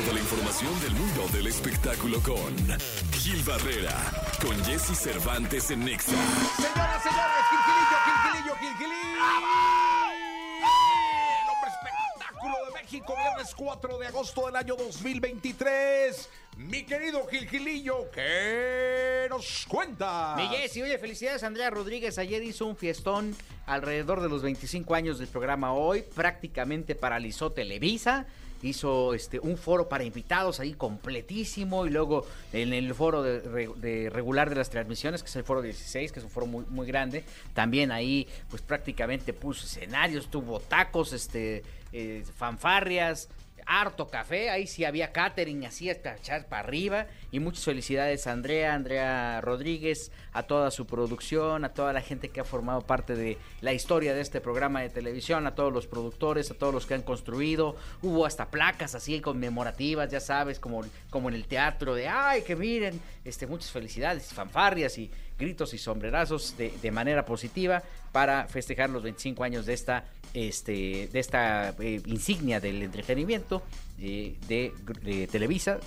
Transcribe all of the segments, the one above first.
toda la información del mundo del espectáculo con Gil Barrera, con Jesse Cervantes en Nexa. Señoras, señores, Gilgilillo, Gilgilillo, Gilgilillo. El hombre espectáculo de México, viernes 4 de agosto del año 2023. Mi querido Gilgilillo, ¿qué nos cuenta? Mi Jessy, oye, felicidades Andrea Rodríguez. Ayer hizo un fiestón alrededor de los 25 años del programa Hoy. Prácticamente paralizó Televisa. Hizo este un foro para invitados ahí completísimo. Y luego en el foro de, re- de regular de las transmisiones, que es el foro 16, que es un foro muy, muy grande. También ahí, pues prácticamente puso escenarios, tuvo tacos, este, eh, fanfarrias harto café, ahí sí había catering, así hasta echar para arriba. Y muchas felicidades a Andrea, Andrea Rodríguez, a toda su producción, a toda la gente que ha formado parte de la historia de este programa de televisión, a todos los productores, a todos los que han construido. Hubo hasta placas así conmemorativas, ya sabes, como, como en el teatro, de ay, que miren, este, muchas felicidades, fanfarrias y gritos y sombrerazos de, de manera positiva para festejar los 25 años de esta, este, de esta eh, insignia del entretenimiento eh, de, de Televisa,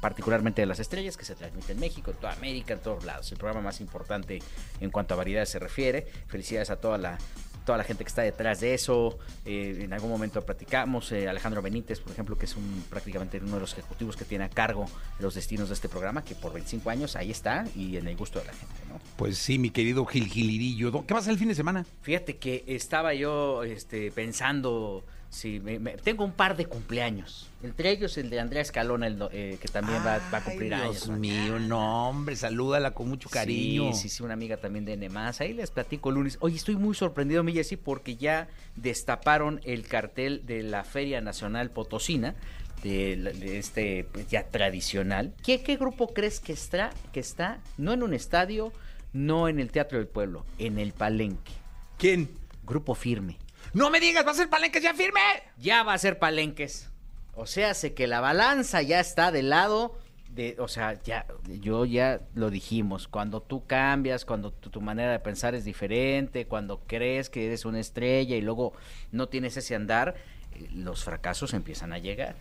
particularmente de las estrellas, que se transmite en México, en toda América, en todos lados. El programa más importante en cuanto a variedades se refiere. Felicidades a toda la toda la gente que está detrás de eso. Eh, en algún momento platicamos, eh, Alejandro Benítez, por ejemplo, que es un prácticamente uno de los ejecutivos que tiene a cargo los destinos de este programa, que por 25 años ahí está y en el gusto de la gente, ¿no? Pues sí, mi querido Gilgilirillo. ¿Qué pasa el fin de semana? Fíjate que estaba yo este, pensando, si me- me- tengo un par de cumpleaños, entre ellos el de Andrea Escalona, el, eh, que también va, va a cumplir Ay, años. Dios mío, no, hombre, salúdala con mucho cariño. Sí, sí, sí, una amiga también de Nemás. Ahí les platico el lunes. Oye, estoy muy sorprendido, mi Jessy, porque ya destaparon el cartel de la Feria Nacional Potosina, de este pues, ya tradicional. ¿Qué, qué grupo crees que está, que está, no en un estadio, no en el Teatro del Pueblo, en el Palenque? ¿Quién? Grupo firme. No me digas, va a ser palenque ya firme. Ya va a ser Palenques. O sea, sé que la balanza ya está del lado de, o sea, ya, yo ya lo dijimos, cuando tú cambias, cuando tu, tu manera de pensar es diferente, cuando crees que eres una estrella y luego no tienes ese andar, eh, los fracasos empiezan a llegar.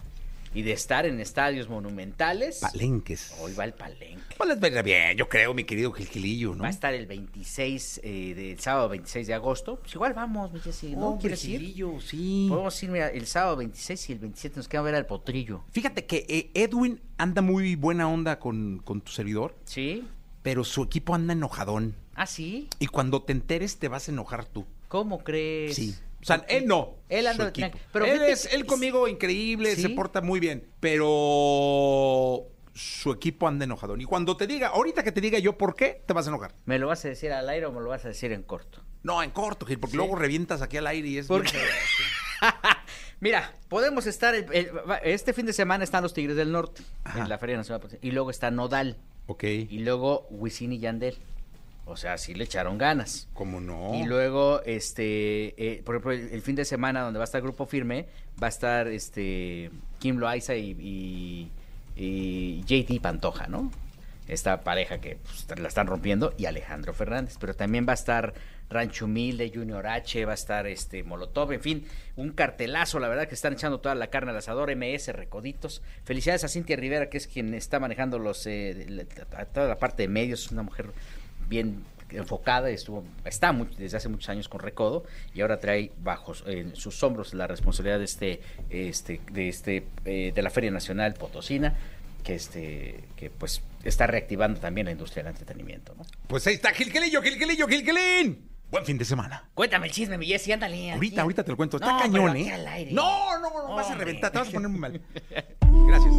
Y de estar en estadios monumentales, Palenques. hoy va el Palenque. Pues les verá bien, yo creo, mi querido Gilgilillo, ¿no? Va a estar el 26, eh, del sábado 26 de agosto. Pues igual vamos, mi Jessy, ¿no? Hombre, ¿Quieres ir? Gilillo, sí. Podemos ir mira, el sábado 26 y el 27 nos queda ver al potrillo. Fíjate que eh, Edwin anda muy buena onda con, con tu servidor, ¿Sí? pero su equipo anda enojadón. ¿Ah, sí? Y cuando te enteres te vas a enojar tú. ¿Cómo crees? Sí. O sea, él no. Él anda pero él, es, él conmigo increíble, ¿Sí? se porta muy bien. Pero su equipo anda enojadón. Y cuando te diga, ahorita que te diga yo por qué, te vas a enojar. ¿Me lo vas a decir al aire o me lo vas a decir en corto? No, en corto, Gil, porque ¿Sí? luego revientas aquí al aire y es. ¿Por bien qué? feo. Mira, podemos estar. el- el- va- este fin de semana están los Tigres del Norte Ajá. en la Feria Nacional. Y luego está Nodal. Ok. Y luego Wisin y Yandel. O sea, sí le echaron ganas. ¿Cómo no? Y luego, este, eh, por ejemplo, el, el fin de semana donde va a estar Grupo Firme, va a estar este Kim Loaiza y, y, y JT Pantoja, ¿no? Esta pareja que pues, la están rompiendo, y Alejandro Fernández. Pero también va a estar Rancho Humilde, Junior H, va a estar este Molotov, en fin, un cartelazo, la verdad que están echando toda la carne al asador, MS, Recoditos. Felicidades a Cintia Rivera, que es quien está manejando los eh, la- toda la parte de medios, una mujer bien enfocada, estuvo, está desde hace muchos años con Recodo y ahora trae bajo en sus hombros la responsabilidad de este, este, de este, eh, de la Feria Nacional Potosina, que este, que pues está reactivando también la industria del entretenimiento, ¿no? Pues ahí está, Gilquilillo, Gilquilillo, Gilquilín. Buen fin de semana. Cuéntame el chisme, mi Jessy, ándale. Ahorita, aquí. ahorita te lo cuento. Está No, cañón, ¿eh? al aire. No, no, no, vas a Hombre. reventar, te vas a poner muy mal. Gracias.